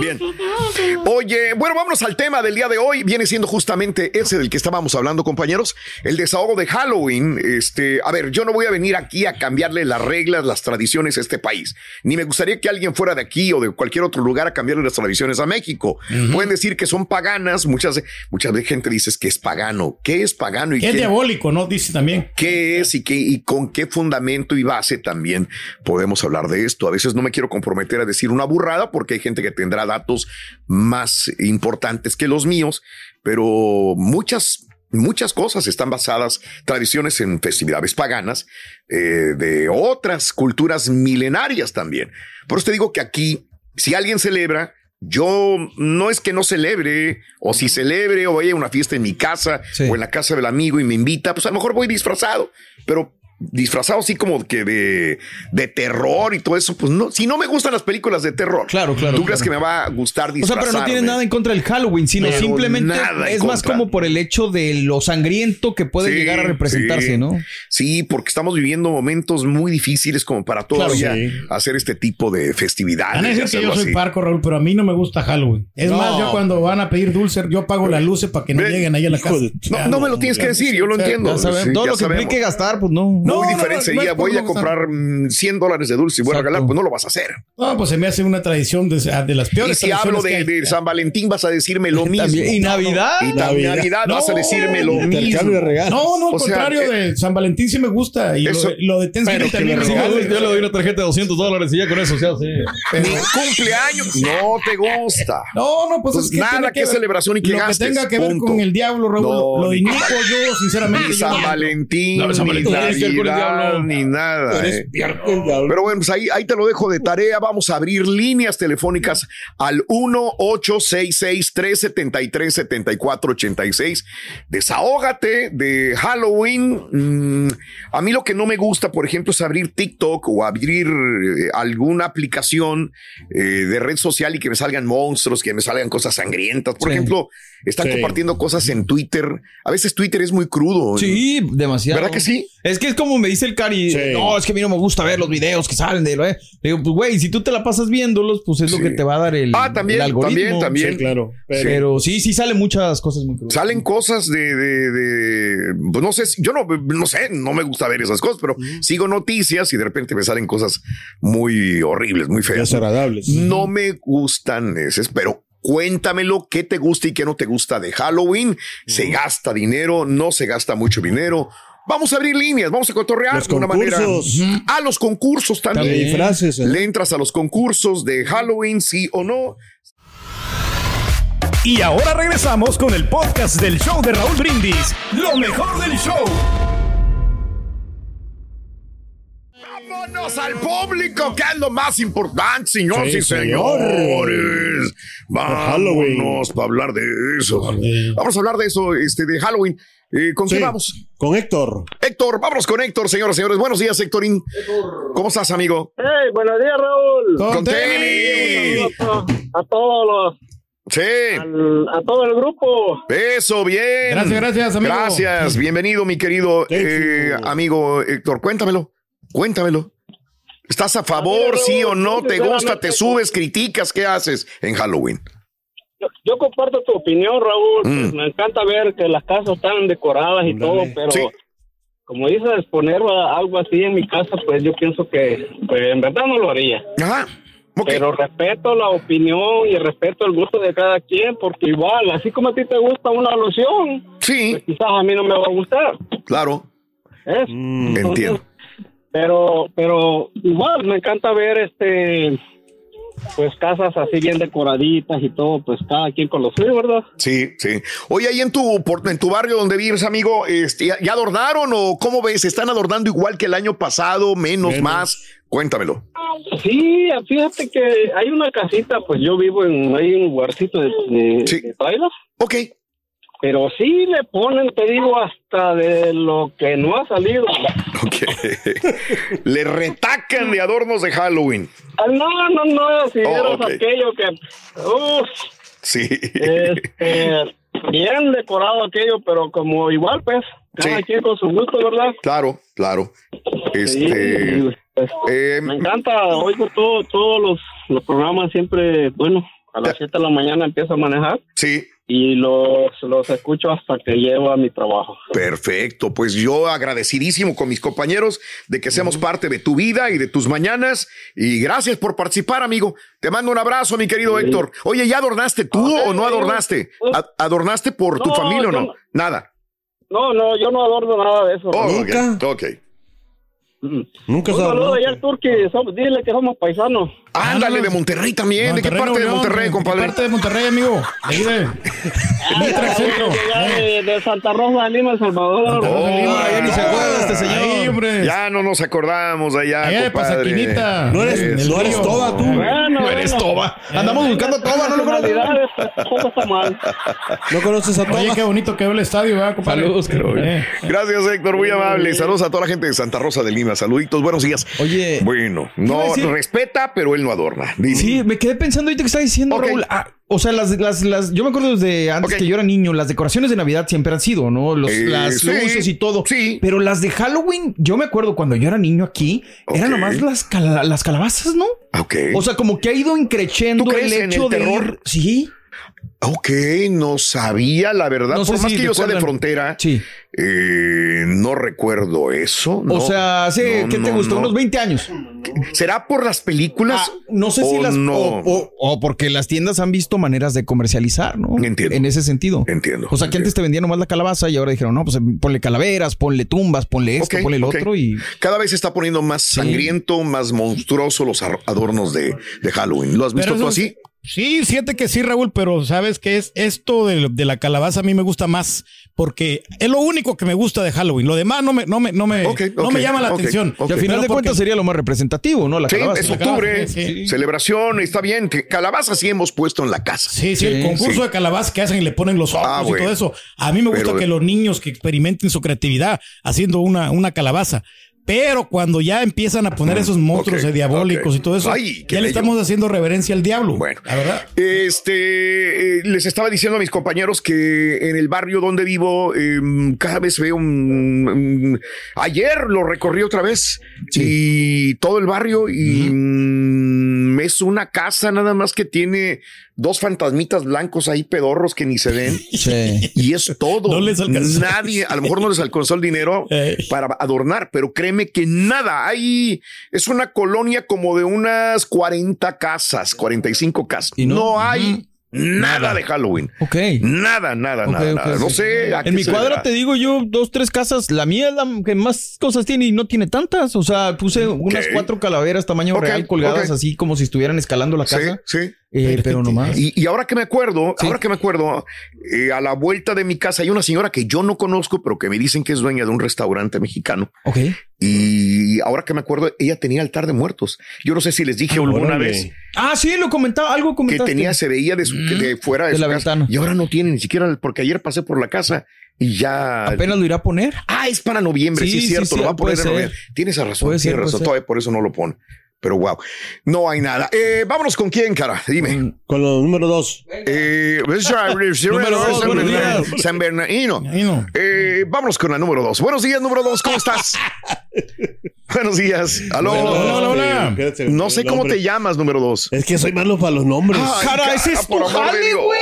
Bien. Oye, bueno, vámonos al tema del día de hoy. Viene siendo justamente ese del que estábamos hablando, compañeros. El desahogo de Halloween. Este, a ver, yo no voy a venir aquí a cambiarle las reglas, las tradiciones a este país. Ni me gustaría que alguien fuera de aquí o de cualquier otro lugar a cambiarle las tradiciones a México. Pueden decir que son paganas. Muchas, muchas gente dice que es pagano. ¿Qué es pagano? Y es qué, diabólico, ¿no? Dice también. ¿Qué es y, qué, y con qué fundamento y base también podemos hablar de esto? A veces no me quiero comprometer a decir una burrada porque hay gente que tendrá datos más importantes que los míos, pero muchas Muchas cosas están basadas, tradiciones en festividades paganas, eh, de otras culturas milenarias también. Por eso te digo que aquí, si alguien celebra, yo no es que no celebre, o si celebre, o vaya a una fiesta en mi casa, o en la casa del amigo y me invita, pues a lo mejor voy disfrazado, pero disfrazado así como que de, de terror y todo eso, pues no, si no me gustan las películas de terror. Claro, claro. ¿Tú crees claro. que me va a gustar O sea, disfrazarme? pero no tienes nada en contra del Halloween, sino Pero simplemente es más como por el hecho de lo sangriento que puede Sí, llegar a representarse, sí. ¿no? Sí, porque estamos viviendo momentos muy difíciles como para sí. hacer este tipo de festividades. Van a decir que yo soy así. parco, Raúl, pero a mí no me gusta Halloween. Es No. más, yo cuando van a pedir dulce, yo pago las luces para que no lleguen ahí a la casa. No, no me lo tienes que decir, yo lo entiendo. Todo lo que sabemos. implique gastar, pues no. Muy diferente sería, voy a comprar mm, 100 dólares de dulce y voy a regalar, pues no lo vas a hacer. No, pues se me hace una tradición de, de las Y peores si hablo de, de San Valentín, vas a decirme lo mismo. También. ¿Y Navidad? Y Navidad, vas a decirme lo mismo. No, no, al sea, contrario, eh, de San Valentín sí me gusta. Y lo- Eso- lo, de Thanksgiving también me Yo le doy una tarjeta de 200 dólares y ya con eso se hace. Mi cumpleaños no te gusta. No, no, pues, Pues es que nada, que celebración y que lo gastes, que tenga que ver punto. con el diablo, Raúl, No, lo, lo ni- inico yo, sinceramente. Ni San no- Valentín, No, San ni Navidad, diablo. ni nada. Eres eh. Pero bueno, pues ahí, ahí te lo dejo de tarea. Vamos a abrir líneas telefónicas al 1-866-373-7486. Desahógate de Halloween. Mm, a mí lo que no me gusta, por ejemplo, es abrir TikTok o abrir eh, alguna aplicación eh, de red social y que me salgan monstruos, que me salgan cosas sangrientas. Por Sí. ejemplo, están Sí. compartiendo cosas en Twitter. A veces Twitter es muy crudo. Sí, demasiado. ¿Verdad que sí? Es que es como me dice el Cari, no, es que a mí no me gusta ver los videos que salen de lo. eh". Le digo, pues güey, si tú te la pasas viéndolos, pues es lo que te va a dar el, Ah, también, el algoritmo. también, también. Sí, claro. Pero, sí, sí salen muchas cosas muy crudas. Salen cosas de, de, de- pues no sé, yo no, no sé, no me gusta ver esas cosas, pero sigo noticias y de repente me salen cosas muy horribles, muy feas. Desagradables. No me gustan esas, pero cuéntamelo qué te gusta y qué no te gusta de Halloween. Se gasta dinero, no se gasta mucho dinero. Vamos a abrir líneas, vamos a cotorrear Los de una manera. A los concursos también. También disfraces, ¿eh? Le entras a los concursos de Halloween, sí o no. Y ahora regresamos con el podcast del show de Raúl Brindis. Lo mejor del show. Vámonos al público, que es lo más importante, señores Sí, y señor. señores. Vámonos para hablar de eso. Vamos a hablar de eso, este, de Halloween. Eh, ¿Con quién vamos? Con Héctor. Héctor, vámonos con Héctor, señoras y señores. Buenos días, Héctorín. ¿Cómo estás, amigo? Hey, buenos días, Raúl. Con tenis. A, a todos los, Sí. al- a todo el grupo. Eso, bien. Gracias, gracias, amigo. Gracias. Bienvenido, mi querido Thank eh, you. amigo Héctor. Cuéntamelo. Cuéntamelo. ¿Estás a favor, sí o no? ¿Te gusta? ¿Te subes? ¿Criticas? ¿Qué haces en Halloween? yo, yo comparto tu opinión, Raúl. Mm. Pues, me encanta ver que las casas están decoradas y todo, pero Sí. como dices, poner algo así en mi casa, pues yo pienso que pues, en verdad no lo haría. Ajá. Pero respeto la opinión y respeto el gusto de cada quien, porque igual, así como a ti te gusta una loción, Sí, pues quizás a mí no me va a gustar. claro. ¿ves? Mm. Entiendo. Pero, pero igual me encanta ver este, pues casas así bien decoraditas y todo, pues cada quien con lo suyo, ¿verdad? Sí, sí. Oye, ahí en tu, por- en tu barrio donde vives, amigo, este, ¿ya, ya adornaron o cómo ves? ¿Están adornando igual que el año pasado, menos, Menos. más? Cuéntamelo. Sí, fíjate que hay una casita, pues yo vivo en hay un lugarcito de, de, Sí. de Ok. Pero sí le ponen, te digo, hasta de lo que no ha salido. Ok. Le retacan de adornos de Halloween. Ah, no, no, no, si Oh, vieras ok. aquello que, uff, Sí. este, bien decorado aquello, pero como igual, pues, cada Sí. quien con su gusto, ¿verdad? Claro, claro. Sí, Este. pues, eh, me encanta, oigo todo, todos los, los programas siempre, bueno, a las 7 de la mañana empiezo a manejar sí, y los, los escucho hasta que llego a mi trabajo. perfecto. Pues yo agradecidísimo con mis compañeros de que seamos parte de tu vida y de tus mañanas. Y gracias por participar, amigo. Te mando un abrazo, mi querido Héctor. Oye, ¿ya adornaste tú o no sí. adornaste? ¿A- ¿Adornaste por tu familia o no? no. Nada. No, no, yo no adorno nada de eso. Oh, ¿Nunca? ok, ok. Mm. Nunca Un saludo allá al Turqui, dile que somos paisanos. Ándale, de Monterrey también. ¿De qué parte de León, Monterrey, ¿de qué compadre? parte de Monterrey, amigo? De ahí de Mitra Centro. Ya de, de Santa Rosa de Lima, El Salvador. De Lima. ya ni se acuerda este señor. Ahí, hombre. Ya no nos acordamos allá, Allá de compadre. Pasaquinita. No eres- no río. toda tú. Bueno, No eres bueno. toba. Andamos buscando toba, no lo. Nacionalidades, todo está mal. ¿No conoces a Oye, todas? qué bonito quedó el estadio, ¿verdad, compadre? Saludos, creo. Eh. Gracias, Héctor, muy amable. Saludos a toda la gente de Santa Rosa de Lima. Saluditos, buenos días. Oye, Bueno, no respeta, pero él no adorna. Sí, me quedé pensando ahorita que estaba diciendo. Raúl. ah, o sea, las, las, las, yo me acuerdo desde antes que yo era niño, las decoraciones de Navidad siempre han sido, ¿no? Los, Eh, las sí, luces y todo. sí. Pero las de Halloween, yo me acuerdo cuando yo era niño aquí, eran nomás las, cala- las calabazas, ¿no? Ok. O sea, como que ha ido increciendo ¿Tú el en hecho el de terror? ir. Sí. Ok, no sabía la verdad. No sé Por más si que yo sea de frontera, Sí. eh, no recuerdo eso. no. o sea, hace, No, ¿qué te gustó? no. Unos 20 años. ¿Será por las películas? Ah, no sé si las. no? O, o- o porque las tiendas han visto maneras de comercializar, ¿no? Entiendo. En ese sentido. Entiendo, O sea, que antes te vendían nomás la calabaza y ahora dijeron, no, pues ponle calaveras, ponle tumbas, ponle esto, ponle ok. otro y. Cada vez se está poniendo más sangriento, más monstruoso los adornos de, de Halloween. ¿Lo has visto tú así? Sí, siente que sí, Raúl, pero sabes que es esto de, de la calabaza a mí me gusta más porque es lo único que me gusta de Halloween. Lo demás no me, no me, no me, no me llama la atención. Y al final Pero de porque- cuentas sería lo más representativo, ¿no? La Sí, calabaza. es la calabaza, octubre, sí. celebración, está bien. que Calabaza sí hemos puesto en la casa. Sí, sí, el concurso sí. de calabaza que hacen y le ponen los ojos Ah, y bueno. todo eso. A mí me gusta Pero- que los niños que experimenten su creatividad haciendo una, una calabaza. Pero cuando ya empiezan a poner esos monstruos ok, eh, diabólicos y todo eso, Ay, ya le bello. estamos haciendo reverencia al diablo. Bueno. la verdad. Este, eh, les estaba diciendo a mis compañeros que en el barrio donde vivo em, cada vez veo un, un- ayer lo recorrí otra vez y todo el barrio y mm, es una casa nada más que tiene dos fantasmitas blancos ahí pedorros que ni se ven Sí. y es todo. No les alcanzó. Nadie, a lo mejor no les alcanzó el dinero Eh. para adornar, pero créeme que nada. Hay, es una colonia como de unas 40 casas, 45 casas. Y no- no, hay nada de Halloween. Ok. Nada, nada, nada, nada. No sí. sé. a En mi cuadra te digo yo, dos, tres casas. La mía es la que más cosas tiene y no tiene tantas. O sea, puse unas cuatro calaveras tamaño real colgadas así como si estuvieran escalando la Sí, casa. sí. Eh, pero nomás. Y, y ahora que me acuerdo, Sí. ahora que me acuerdo, eh, a la vuelta de mi casa hay una señora que yo no conozco, pero que me dicen que es dueña de un restaurante mexicano. Ok. Y ahora que me acuerdo, ella tenía altar de muertos. Yo no sé si les dije alguna órale. vez Ah, sí, lo comentaba, algo que comentaste. tenía, se veía de, su- de fuera de, De su la casa. ventana. Y ahora no tiene ni siquiera, porque ayer pasé por la casa y ya. Apenas lo irá a poner. Ah, es para noviembre, sí, Sí, es sí, cierto, sí, lo va a poner en noviembre. Tienes razón, tienes razón, todavía por eso no lo pone. Pero wow, no hay nada. Eh, vámonos con quién, cara. Dime. Con lo número dos. Eh, Número dos. San Bernardino. Eh, vámonos con la número dos. Buenos días, número dos. ¿Cómo estás? Buenos días. Aló. Hola, hola, hola. No sé cómo te llamas, número dos. Es que soy malo para los nombres. Ay, Cara, ese es por tu jale, güey.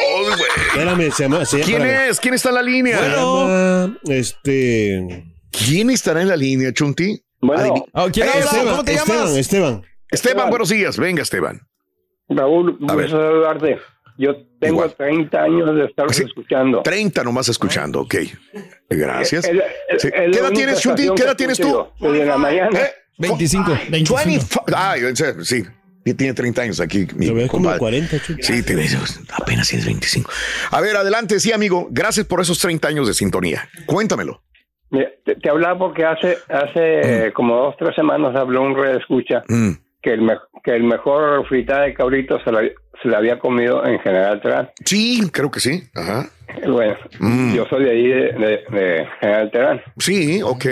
Espérame, se llama. Se ¿Quién espérame. es? ¿Quién está en la línea? Este. ¿Quién estará en la línea, Chunti? Bueno. Oh, ¿Quién Eh? Esteban, ¿Cómo te Esteban, llamas? Esteban. Esteban, buenos días. Venga, Esteban. Raúl, A ver. saludarte. Yo tengo Igual. 30 años de estar Sí. escuchando. 30 nomás escuchando, ok. Gracias. Es- es- Sí. es ¿Qué edad tienes, Chunti? estación ¿Qué edad tienes tú? la mañana. ¿Eh? 25. 25. 25. Ah, sí. Y Tiene 30 años aquí, mi ves como compadre. 40, chulo. Sí, tienes, apenas tienes 25. A ver, adelante, sí, amigo. Gracias por esos 30 años de sintonía. Cuéntamelo. Mira, Te, te hablaba porque hace hace eh, como dos tres semanas habló un red escucha Mm. que el me- que el mejor fritada de cabrito se la, se la había comido en General Terán. Sí, creo que sí. Ajá. Bueno, Mm. yo soy de ahí de, de- de General Terán. Sí, ok.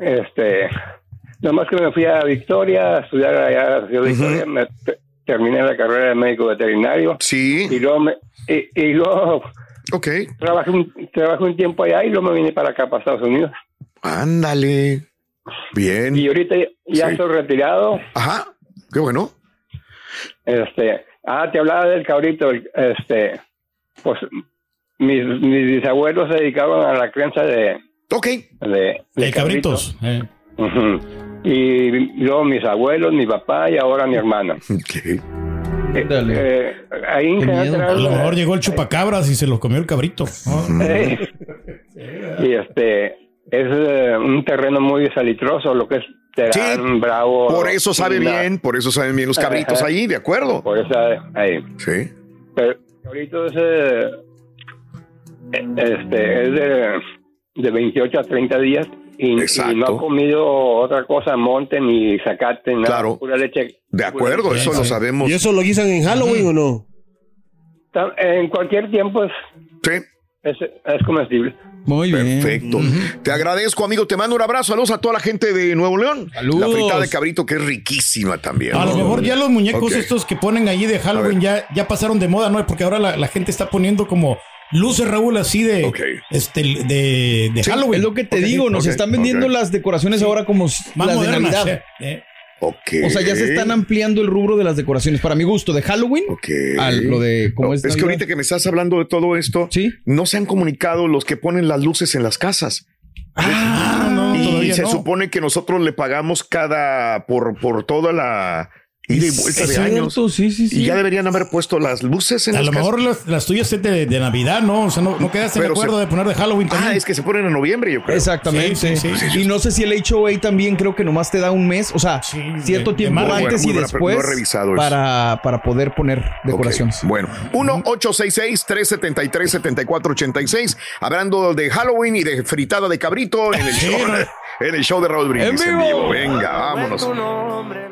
Este, nomás que me fui a Victoria a estudiar allá a la ciudad de Victoria, me- te- terminé la carrera de médico veterinario y Sí, luego me, y, y luego ok. trabajé un, trabajé un tiempo allá y luego me vine para acá, para Estados Unidos. Ándale. Bien. Y ahorita ya, Sí. estoy retirado. Ajá. Qué bueno. Este, ah, te hablaba del cabrito, este, pues mis, mis bisabuelos se dedicaban a la crianza de, Ok. de, De cabritos. eh. Y luego mis abuelos, mi papá y ahora mi hermana. Ok. Eh, Dale. eh, ahí en Qué General A lo mejor llegó el chupacabras y se los comió el cabrito. ¿no? eh, y este es eh, un terreno muy salitroso, lo que es Terán, Sí, Bravo. Por eso sabe Chila, bien, por eso saben bien los cabritos Ajá. ahí, de acuerdo. Por eso ahí. Sí. Pero el cabrito es, eh, eh, este, es de, de 28 a 30 días y, no ha comido otra cosa, monte ni zacate, nada, Claro. pura leche. De acuerdo, pura eso leche. lo sabemos. ¿Y eso lo guisan en Halloween o no? En cualquier tiempo es, Sí, es, es comestible. Muy bien. perfecto. Te agradezco, amigo. Te mando un abrazo. Saludos a toda la gente de Nuevo León. Saludos. La fritada de cabrito, que es riquísima también. A lo mejor ya los muñecos estos que ponen allí de Halloween ya, ya pasaron de moda, ¿no? Porque ahora la, la gente está poniendo como luces, Raúl, así de, este, de, de Sí, Halloween. Es lo que te digo, nos están vendiendo las decoraciones ahora como Más las modernas. de Navidad. eh. O sea, ya se están ampliando el rubro de las decoraciones. Para mi gusto, de Halloween a lo de cómo No, es. es que ahorita que me estás hablando de todo esto, Sí. no se han comunicado los que ponen las luces en las casas. Ah, no, y todavía se no. supone que nosotros le pagamos cada por, por toda la ida y vuelta Es de años. cierto, sí, sí, sí. Y ya deberían haber puesto las luces en A las lo casas. mejor las, las tuyas es de, de Navidad, ¿no? O sea, no, no quedaste de acuerdo se- de poner de Halloween también. Ah, es que se ponen en noviembre, yo creo. Exactamente. Sí, sí, sí. Y no sé si el HOA también creo que nomás te da un mes, o sea, Sí, cierto de tiempo antes y buena- después no he revisado eso. para, para poder poner decoraciones. Ok, Bueno, 1-866-373-7486. Hablando de Halloween y de fritada de cabrito en el show, en el show de Raúl Brindis ¡En en vivo! vivo. Venga, vámonos.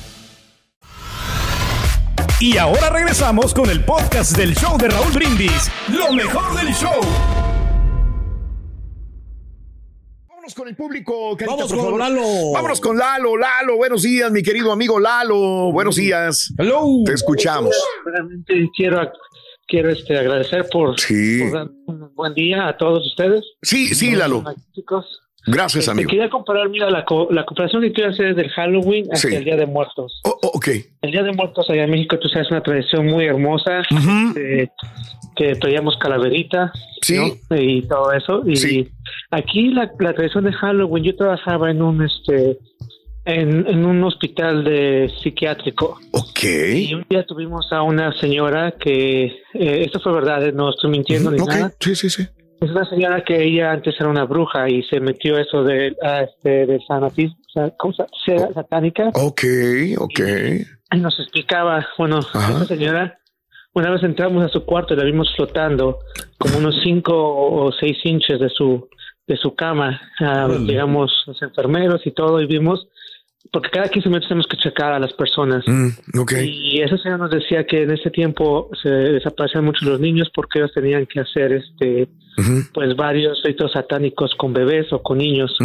Y ahora regresamos con el podcast del show de Raúl Brindis. Lo mejor del show. Vámonos con el público. Carita, Vamos por con favor. Lalo. Vámonos con Lalo. Lalo, buenos días, mi querido amigo Lalo. Buenos días. Hello. Te escuchamos. Realmente quiero, quiero este, agradecer por, Sí. por dar un buen día a todos ustedes. Sí, sí, Lalo. Chicos, Gracias, Este, amigo. quería comparar, mira, la, co- la comparación que quiero hacer es del Halloween hasta Sí. el Día de Muertos. Oh, oh, ok. El Día de Muertos allá en México, tú sabes, es una tradición muy hermosa, Ujú. eh, que traíamos calaverita Sí. ¿no? y todo eso. Y Sí. aquí la, la tradición de Halloween, yo trabajaba en un este en, en un hospital de psiquiátrico. Ok. Y un día tuvimos a una señora que, eh, esto fue verdad, eh, no estoy mintiendo ni Ok, nada. sí, sí, sí. Es una señora que ella antes era una bruja y se metió eso de, ah, este, de fanatismo, o sea, ¿cómo se- se- satánica. Ok, ok. Y nos explicaba, bueno, Ajá. esa señora, una vez entramos a su cuarto y la vimos flotando como unos cinco o seis inches de su de su cama. Órale. llegamos los enfermeros y todo y vimos, porque cada 15 minutos tenemos que checar a las personas. Mm. Y esa señora nos decía que en ese tiempo se desaparecían mucho los niños porque ellos tenían que hacer este pues varios ritos satánicos con bebés o con niños.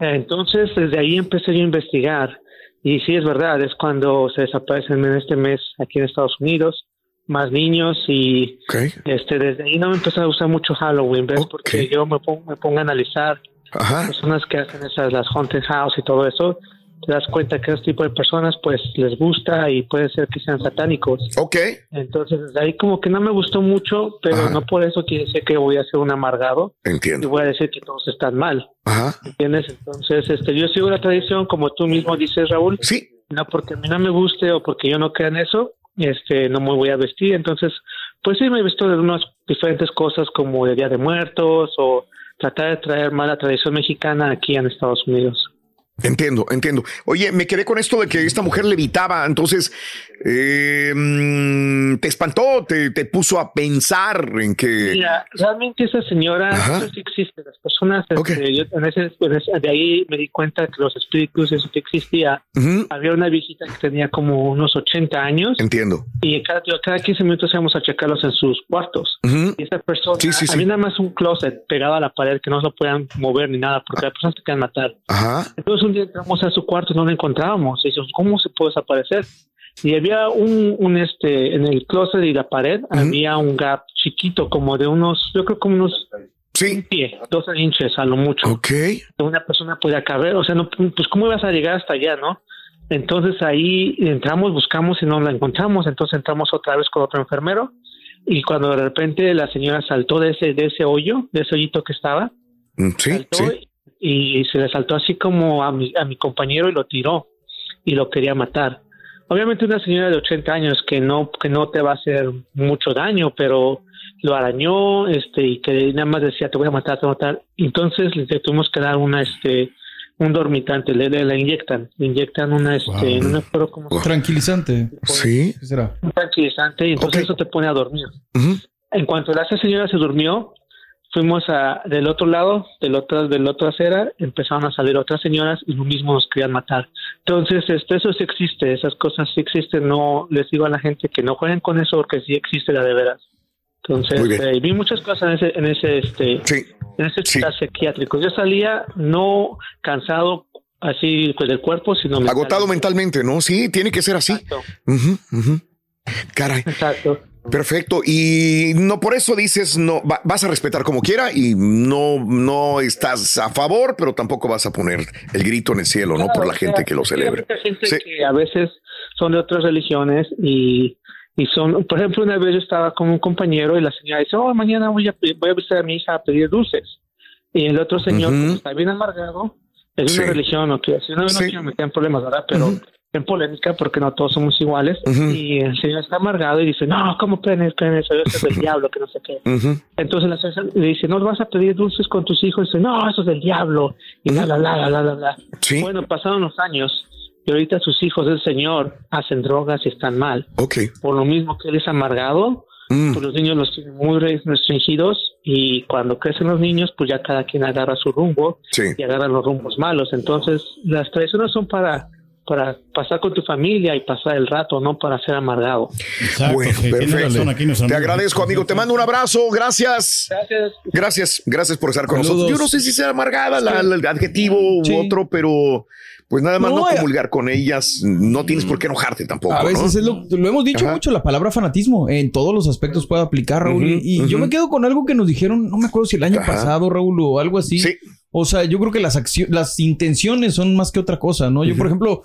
Entonces, desde ahí empecé yo a investigar. Y sí, es verdad, es cuando se desaparecen en este mes aquí en Estados Unidos más niños y este desde ahí no me empecé a usar mucho Halloween, ¿ves? Porque yo me pongo, me pongo a analizar Ajá. personas que hacen esas, las haunted house y todo eso, te das cuenta que ese tipo de personas pues les gusta y puede ser que sean satánicos. Ok. Entonces, ahí como que no me gustó mucho, pero Ajá. no por eso quiere decir que voy a ser un amargado y Entiendo. voy a decir que todos están mal. Ajá. ¿Entiendes? Entonces, este, yo sigo la tradición, como tú mismo dices, Raúl. Sí. No porque a mí no me guste o porque yo no crea en eso, este, no me voy a vestir. Entonces, pues sí, me he visto de unas diferentes cosas como el Día de Muertos o tratar de traer más la tradición mexicana aquí en Estados Unidos. Entiendo, entiendo. Oye, me quedé con esto de que esta mujer levitaba, entonces eh, mm, te espantó, te, te puso a pensar en que. Mira, realmente esa señora eso sí existe. Las personas, este, Ok. yo en ese- en ese- de ahí me di cuenta que los espíritus, eso sí existía. Ujú, Había una viejita que tenía como unos 80 años Entiendo. y cada, cada 15 minutos íbamos a checarlos en sus cuartos. Ujú, Y esa persona, Sí, sí, sí. había nada más un closet pegado a la pared que no lo podían mover ni nada porque las personas te querían matar. Ajá. Entonces un día entramos a su cuarto y no lo encontrábamos. Y dijimos, ¿cómo se puede desaparecer? Y había un, un este, en el closet y la pared había un gap chiquito, como de unos, yo creo como unos Sí. pie, 12 inches a lo mucho. Ok. Una persona podía caber, o sea, no, pues ¿cómo ibas a llegar hasta allá, no? Entonces ahí entramos, buscamos y no la encontramos. Entonces entramos otra vez con otro enfermero y cuando de repente la señora saltó de ese, de ese hoyo, de ese hoyito que estaba, Mm, Sí, saltó sí. Y se le saltó así como a mi, a mi compañero y lo tiró y lo quería matar. Obviamente una señora de 80 años que no que no te va a hacer mucho daño, pero lo arañó este y que nada más decía te voy a matar, te voy a matar. Entonces le tuvimos que dar una este un dormitante, le, le, le inyectan, le inyectan una este, no me acuerdo cómo se Tranquilizante. Sí. ¿Qué será? un tranquilizante y entonces eso te pone a dormir. En cuanto la esa señora se durmió, fuimos a del otro lado, del otro, del otro acera, empezaron a salir otras señoras y lo mismo nos querían matar. Entonces, este, eso sí existe, esas cosas sí existen. No les digo a la gente que no jueguen con eso porque sí existe la de veras. Entonces, eh, vi muchas cosas en ese, en ese, este, Sí. en ese Sí. hospital psiquiátrico. Yo salía no cansado así pues del cuerpo, sino Agotado mentalmente, ¿no? Sí, tiene que ser así. Exacto. Caray. exacto. Perfecto. Y no por eso dices no va- vas a respetar como quiera y no no estás a favor, pero tampoco vas a poner el grito en el cielo, ¿no? Por la gente que lo celebra. gente Sí. que a veces son de otras religiones y, y son, por ejemplo, una vez yo estaba con un compañero y la señora dice, oh, mañana voy a, voy a visitar a mi hija a pedir dulces. Y el otro señor Ujú. como está bien amargado, es Sí. una religión, no quiero decir, no, no Sí. quiero meter en problemas, ¿verdad? Pero en polémica porque no todos somos iguales. Y el señor está amargado y dice, no, ¿cómo eso? Creen eso? Es del diablo, que no sé qué. Entonces la señora le dice, ¿no vas a pedir dulces con tus hijos? Y dice, no, eso es del diablo. Y la, la, la, la, la, la, la. Sí. Bueno, pasaron los años y ahorita sus hijos del Señor hacen drogas y están mal. Ok. Por lo mismo que él es amargado, Mm. pues los niños los tienen muy re- restringidos y cuando crecen los niños, pues ya cada quien agarra su rumbo Sí. y agarra los rumbos malos. Entonces, las tradiciones son para para pasar con tu familia y pasar el rato, no para ser amargado. Exacto, Bueno, perfecto. aquí Te agradezco, amigo. Te mando un abrazo. Gracias. Gracias. Gracias. Gracias por estar con Saludos. nosotros. Yo no sé si sea amargada la- la- el adjetivo Sí. u otro, pero pues nada más no, No, eh. comulgar con ellas. No tienes por qué enojarte tampoco. A veces ¿no? es lo, lo hemos dicho Ajá. mucho, la palabra fanatismo en todos los aspectos puede aplicar, Raúl. Y yo me quedo con algo que nos dijeron, no me acuerdo si el año Ajá. pasado, Raúl, o algo así. Sí. O sea, yo creo que las acciones, las intenciones son más que otra cosa, ¿no? Yo, por ejemplo,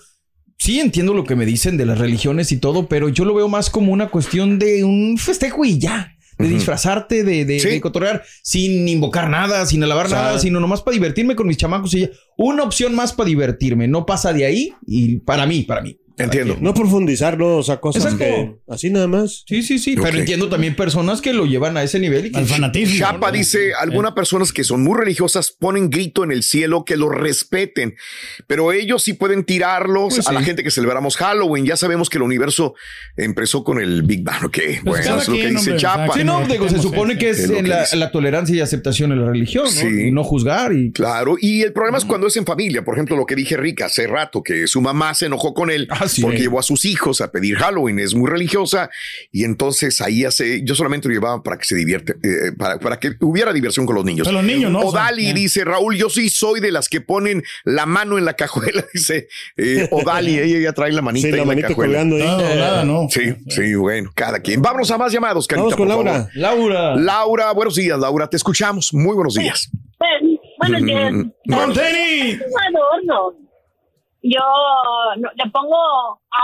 sí entiendo lo que me dicen de las religiones y todo, pero yo lo veo más como una cuestión de un festejo y ya. de disfrazarte, de, de, de cotorrear, sin invocar nada, sin alabar O sea, nada, sino nomás para divertirme con mis chamacos y ya. Una opción más para divertirme, no pasa de ahí y para mí, para mí. Entiendo. No profundizarlo, o sea, cosas Exacto. que así nada más. Sí, sí, sí, pero entiendo también personas que lo llevan a ese nivel y que Al fanatismo. Chapa dice, algunas personas que son muy religiosas ponen grito en el cielo que lo respeten, pero ellos sí pueden tirarlos Pues a la gente que celebramos Halloween. Ya sabemos que el universo empezó con el Big Bang, ¿ok? bueno, cada es lo que dice hombre, Chapa. Sí, no, no digo, se supone que es Es lo en que la, la tolerancia y aceptación en la religión, ¿no? Sí. Y no juzgar y... Claro, y el problema es cuando es en familia. Por ejemplo, lo que dije Rica hace rato, que su mamá se enojó con él Ah, sí. porque llevó a sus hijos a pedir Halloween, es muy religiosa, y entonces ahí hace, yo solamente lo llevaba para que se divierte, eh, para, para que hubiera diversión con los niños. Pero los niños, ¿no? Odali O sea, dice, Raúl, yo sí soy de las que ponen la mano en la cajuela, dice eh, Odali, ella ya trae la manita Sí, en la manita cajuela. colgando ahí. No, nada, no. Sí, sí, bueno, cada quien. Vámonos a más llamados, Carita, Vamos con por Laura. favor. Laura. Laura, buenos días, Laura, te escuchamos. Muy buenos días. Buenos días. Mm. Es un adorno. Yo no- le pongo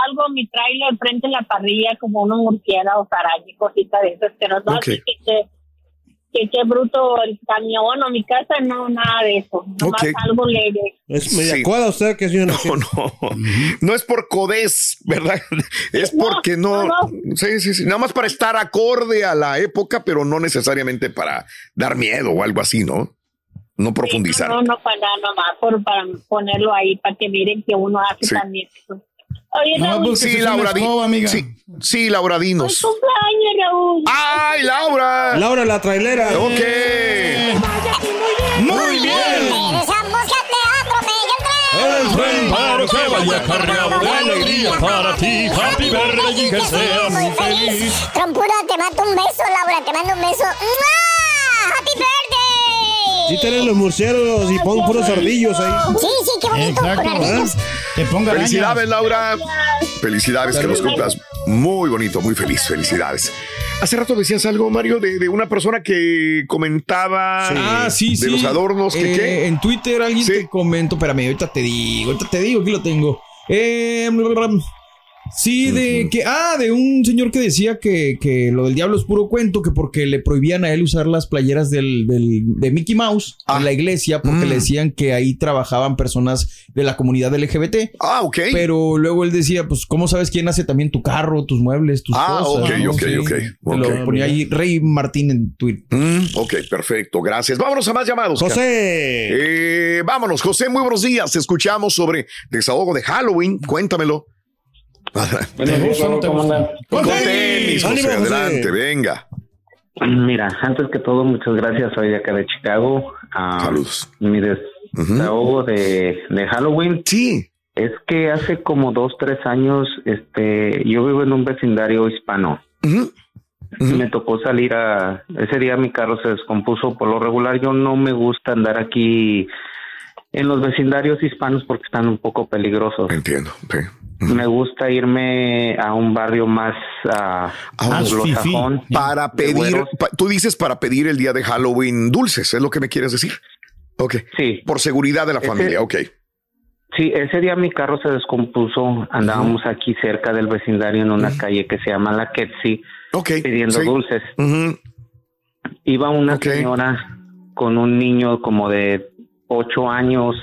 algo a mi trailer frente en la parrilla como unos murciélagos, arañas y cositas de esas que nos da Ok. que, que, que, que bruto el camión o mi casa, no, nada de eso. Nomás Ok. algo leve. Es media Sí. cuadra usted que es una No, no, no es por codés, ¿verdad? Es No, porque no, no, sí, sí, sí, nada más para estar acorde a la época, pero no necesariamente para dar miedo o algo así, ¿no? No profundizar. No, no, para nada, nomás por, para ponerlo ahí, para que miren que uno hace Sí. también. Oye, No, Raúl, pues, Sí, Laura, escoba, amiga. sí, sí, Laura, dinos. cumpleaños, Raúl. ¡Ay, Laura! Laura la trailera. Ok. Muy bien. Regresamos a Teatro Medio El tren para que vaya cargado de alegría para ti. Happy birthday y que seas muy feliz. Trompura, te mando un beso, Laura, te mando un beso. ¡Mua! Sí tienen los murciélagos y pon puros ardillos ahí. Sí, sí, qué bonito. Exacto. Con ardillos. Te ponga Felicidades, Laura. Felicidades, que los cumplas muy bonito, muy feliz. Felicidades. Hace rato decías algo, Mario, de, de una persona que comentaba Ah, sí, de sí. los adornos. que Eh, qué? En Twitter alguien Sí. te comentó, espérame, ahorita te digo, ahorita te digo, aquí lo tengo. Eh, sí, de que, ah, de un señor que decía que, que lo del diablo es puro cuento, que porque le prohibían a él usar las playeras del, del- de Mickey Mouse Ah. en la iglesia, porque Mm. le decían que ahí trabajaban personas de la comunidad LGBT. Ah, ok. Pero luego él decía, pues, ¿cómo sabes quién hace también tu carro, tus muebles, tus Ah, cosas? ok, no? ok, Sí. ok, Te. Lo ponía ahí Rey Martín en Twitter. Mm, ok, perfecto. Gracias. Vámonos a más llamados. José. Eh, vámonos, José, muy buenos días. Te escuchamos sobre desahogo de Halloween. Cuéntamelo. ¿Te gusta o no te gusta? Con ¡Con tenis, José, ¡Ánimo, José! adelante, venga. Mira, antes que todo, muchas gracias. Soy de acá de Chicago. Ah, Saludos. Mi desahogo de, de Halloween Sí. es que hace como dos, tres años, este, yo vivo en un vecindario hispano. Ujú. Me tocó salir a... Ese día mi carro se descompuso. Por lo regular yo no me gusta andar aquí en los vecindarios hispanos porque están un poco peligrosos. Entiendo. sí. Me gusta irme a un barrio más Más anglosajón. Para pedir, pa- tú dices para pedir el día de Halloween dulces, ¿es lo que me quieres decir? Ok. Sí, Por seguridad de la Ese- familia, ok. sí, ese día mi carro se descompuso. Andábamos aquí cerca del vecindario en una calle que se llama La Ketsi Ok. pidiendo sí. dulces. Iba una señora con un niño como de ocho años.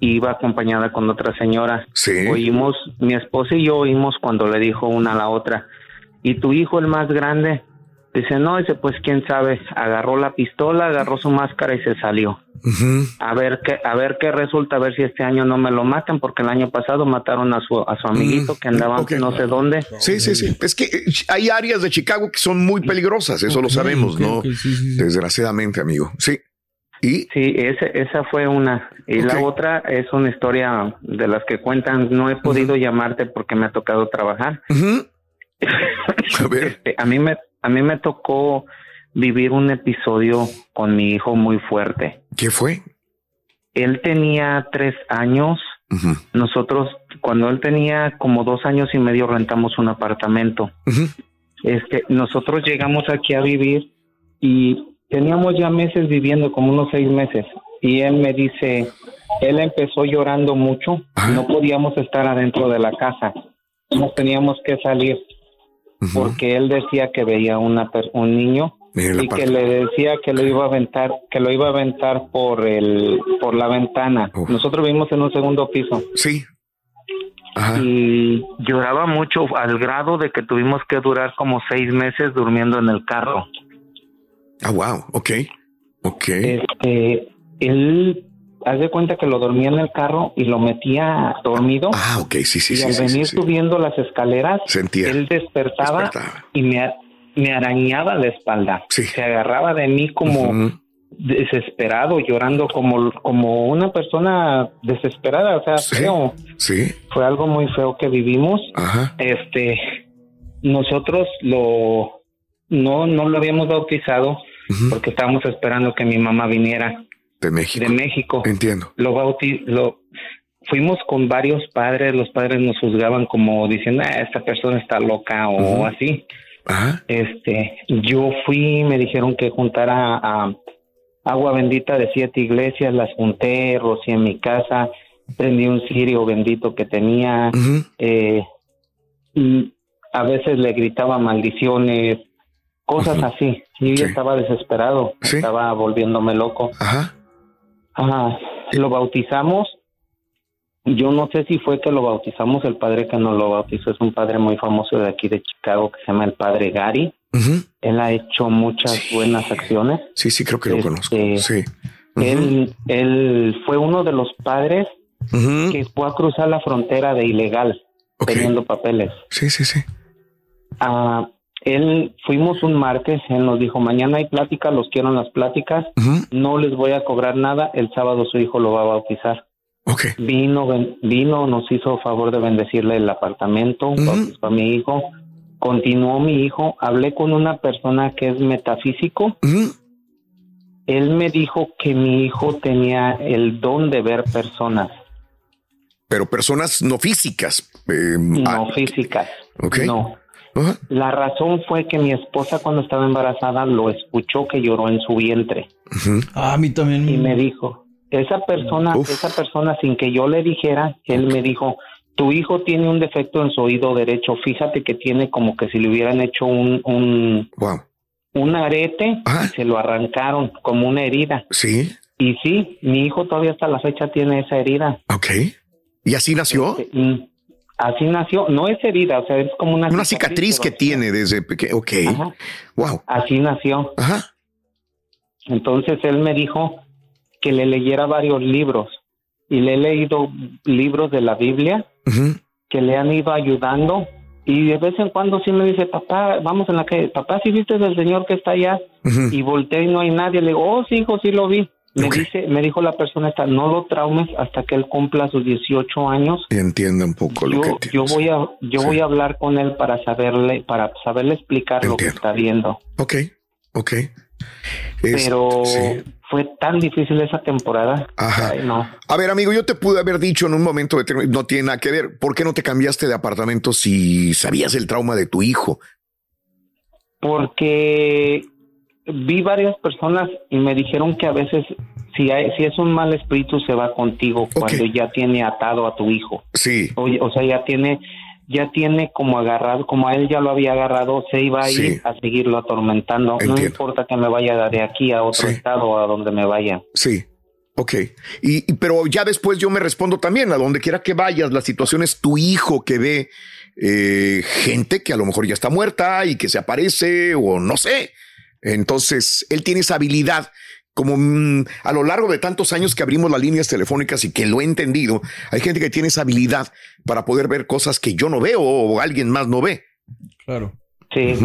Iba acompañada con otra señora. Sí. Oímos, mi esposa y yo oímos cuando le dijo una a la otra, ¿y tu hijo el más grande? Dice, no, dice, pues quién sabe, agarró la pistola, agarró su máscara y se salió. A ver qué, a ver qué resulta, a ver si este año no me lo matan, porque el año pasado mataron a su, a su amiguito que andaba Mm, no sé dónde. Sí, sí, sí. Es que eh, hay áreas de Chicago que son muy peligrosas, eso lo sabemos, ¿no? ok, sí, sí, sí. Desgraciadamente, amigo. Sí. Y Sí, ese, esa fue una. Y la otra es una historia de las que cuentan. No he podido llamarte porque me ha tocado trabajar. A ver. Este, a mí me a mí me tocó vivir un episodio con mi hijo muy fuerte. ¿Qué fue? Él tenía tres años. Nosotros, cuando él tenía como dos años y medio, rentamos un apartamento. Este, nosotros llegamos aquí a vivir y teníamos ya meses viviendo, como unos seis meses. Y él me dice, él empezó llorando mucho, Ajá. no podíamos estar adentro de la casa, nos teníamos que salir. porque él decía que veía una per- un niño y parte- que le decía que lo iba a aventar, que lo iba a aventar por el por la ventana. Nosotros vivimos en un segundo piso. Sí. Y lloraba mucho al grado de que tuvimos que durar como seis meses durmiendo en el carro. Ah, wow. Ok. Ok. Este, él, haz de cuenta que lo dormía en el carro y lo metía dormido. Ah, ok. Sí, sí, y sí. al sí, venir sí, sí. subiendo las escaleras, Sentía. él despertaba, y me, me arañaba la espalda. Se agarraba de mí como desesperado, llorando como, como una persona desesperada, o sea, feo. Sí. Fue algo muy feo que vivimos. Ajá. Este, nosotros lo no no lo habíamos bautizado porque estábamos esperando que mi mamá viniera de México. De México. Entiendo. Lo bauti lo fuimos con varios padres, los padres nos juzgaban como diciendo, "Ah, esta persona está loca o así. Este, yo fui, me dijeron que juntara a agua bendita de siete iglesias, las junté, rocié en mi casa, prendí un cirio bendito que tenía, eh, y a veces le gritaba maldiciones, cosas así. Y yo estaba desesperado, estaba volviéndome loco. Ajá. Ajá. Lo bautizamos. Yo no sé si fue que lo bautizamos, el padre que nos lo bautizó es un padre muy famoso de aquí de Chicago que se llama el padre Gary. Él ha hecho muchas buenas acciones. Sí, sí, creo que lo conozco. Sí. Él, él fue uno de los padres que fue a cruzar la frontera de ilegal, teniendo papeles. Sí, sí, sí. Ah, él fuimos un martes, él nos dijo, mañana hay plática, los quiero en las pláticas, no les voy a cobrar nada, el sábado su hijo lo va a bautizar. Vino, ven- vino, nos hizo favor de bendecirle el apartamento, bautizó a mi hijo, continuó mi hijo, hablé con una persona que es metafísico, él me dijo que mi hijo tenía el don de ver personas. Pero personas no físicas. eh, No ah, físicas. Ok. No. La razón fue que mi esposa cuando estaba embarazada lo escuchó que lloró en su vientre Ah, a mí también. y me dijo, esa persona, esa persona sin que yo le dijera, él me dijo, tu hijo tiene un defecto en su oído derecho, fíjate que tiene como que si le hubieran hecho un, un, un arete y se lo arrancaron como una herida. Sí. Y sí, mi hijo todavía hasta la fecha tiene esa herida. Ok. ¿Y así nació? Este, Así nació, no es herida, o sea, es como una, Una cicatriz que tiene desde pequeño. Ok. Wow. Así nació. Ajá. Entonces él me dijo que le leyera varios libros y le he leído libros de la Biblia que le han ido ayudando y de vez en cuando sí me dice, papá, vamos en la calle, papá, si viste del señor que está allá y volteé y no hay nadie, le digo, oh, sí, hijo, sí lo vi. Me dice, me dijo la persona esta, no lo traumes hasta que él cumpla sus 18 años. Y entienda un poco lo que yo voy a, yo voy a hablar con él para saberle, para saberle explicar lo que está viendo. Ok. Ok. Es- Pero sí. fue tan difícil esa temporada. Ajá. Ay, no. A ver, amigo, yo te pude haber dicho en un momento determinado, no tiene nada que ver. ¿Por qué no te cambiaste de apartamento si sabías el trauma de tu hijo? Porque vi varias personas y me dijeron que a veces si, hay, si es un mal espíritu se va contigo cuando ya tiene atado a tu hijo. Sí. O, o sea, ya tiene ya tiene como agarrado, como a él ya lo había agarrado, se iba a ir Sí. a seguirlo atormentando. No importa que me vaya de aquí a otro estado o a donde me vaya. Sí. Ok. Y, y- pero ya después yo me respondo también, a donde quiera que vayas, la situación es tu hijo que ve eh, gente que a lo mejor ya está muerta y que se aparece o no sé. Entonces, él tiene esa habilidad. Como mm, a lo largo de tantos años que abrimos las líneas telefónicas y que lo he entendido, hay gente que tiene esa habilidad para poder ver cosas que yo no veo o alguien más no ve. Claro. Sí,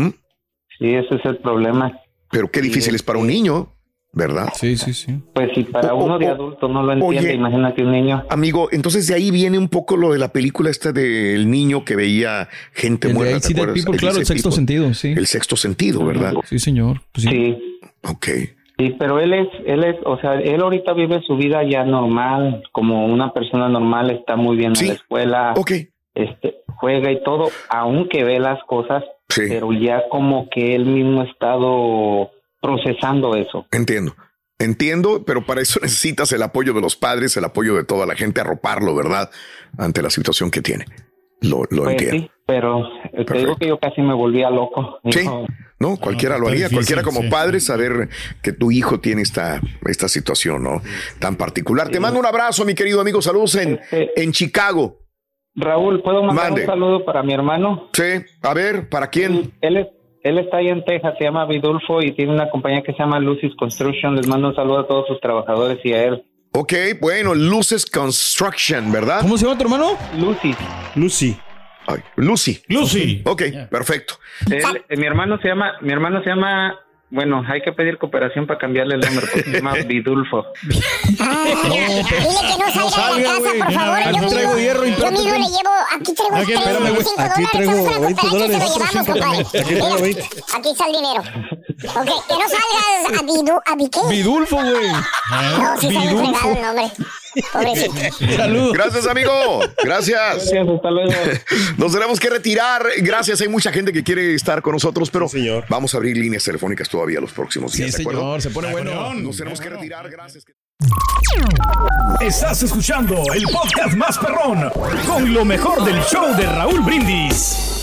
sí, ese es el problema. Pero qué difícil es para un niño, ¿verdad? Sí, sí, sí. Pues si para uno de adulto no lo entiende, oye. imagínate un niño. Amigo, entonces de ahí viene un poco lo de la película esta del niño que veía gente El muerta. ¿te acuerdas? People, claro, el sexto People. sentido, sí. El sexto sentido, ¿verdad? Sí, señor. Pues sí. Sí. Ok. Sí, pero él es, él es, o sea, él ahorita vive su vida ya normal, como una persona normal, está muy bien en la escuela, este, juega y todo, aunque ve las cosas, pero ya como que él mismo ha estado procesando eso. Entiendo. Entiendo, pero para eso necesitas el apoyo de los padres, el apoyo de toda la gente, arroparlo, ¿verdad? Ante la situación que tiene. lo, lo Pues entiendo. sí, pero eh, te digo que yo casi me volvía loco. Sí, No, no, cualquiera lo haría, difícil, cualquiera como sí. padre saber que tu hijo tiene esta, esta situación, ¿no? Tan particular. Te mando un abrazo, mi querido amigo. Saludos en, Este- en Chicago. Raúl, ¿puedo mandar Mande. un saludo para mi hermano? Sí, a ver, ¿para quién? Él, es, él está ahí en Texas, se llama Vidulfo y tiene una compañía que se llama Lucis Construction. Les mando un saludo a todos sus trabajadores y a él. Ok, bueno, Luces Construction, ¿verdad? ¿Cómo se llama tu hermano? Lucis. Lucy. Ay, Lucy. Lucy. Ok, perfecto. Él- eh, mi hermano se llama, mi hermano se llama, bueno, hay que pedir cooperación para cambiarle el nombre porque se llama Vidulfo. Dile que no salga, de casa, güey. por favor. Aquí Yo traigo mismo, hierro, yo impórtate. mismo le llevo, aquí traigo Aquí, espérame, güey. 35 Aquí dólares, traigo vamos a la 20 cooperacha y se lo dólares. llevamos, compadre. Aquí traigo 20. Aquí está el dinero. Ok, que no salgas a Bidu, a. Vidulfo, güey. No, sí sale fregado el nombre. Saludos. Gracias, amigo. Gracias. Gracias, hasta luego. Nos tenemos que retirar. Gracias. Hay mucha gente que quiere estar con nosotros, pero Sí, señor. vamos a abrir líneas telefónicas todavía los próximos Sí, días. ¿de acuerdo? señor, se pone bueno. Nos tenemos que retirar. Gracias. Estás escuchando el podcast más perrón con lo mejor del show de Raúl Brindis.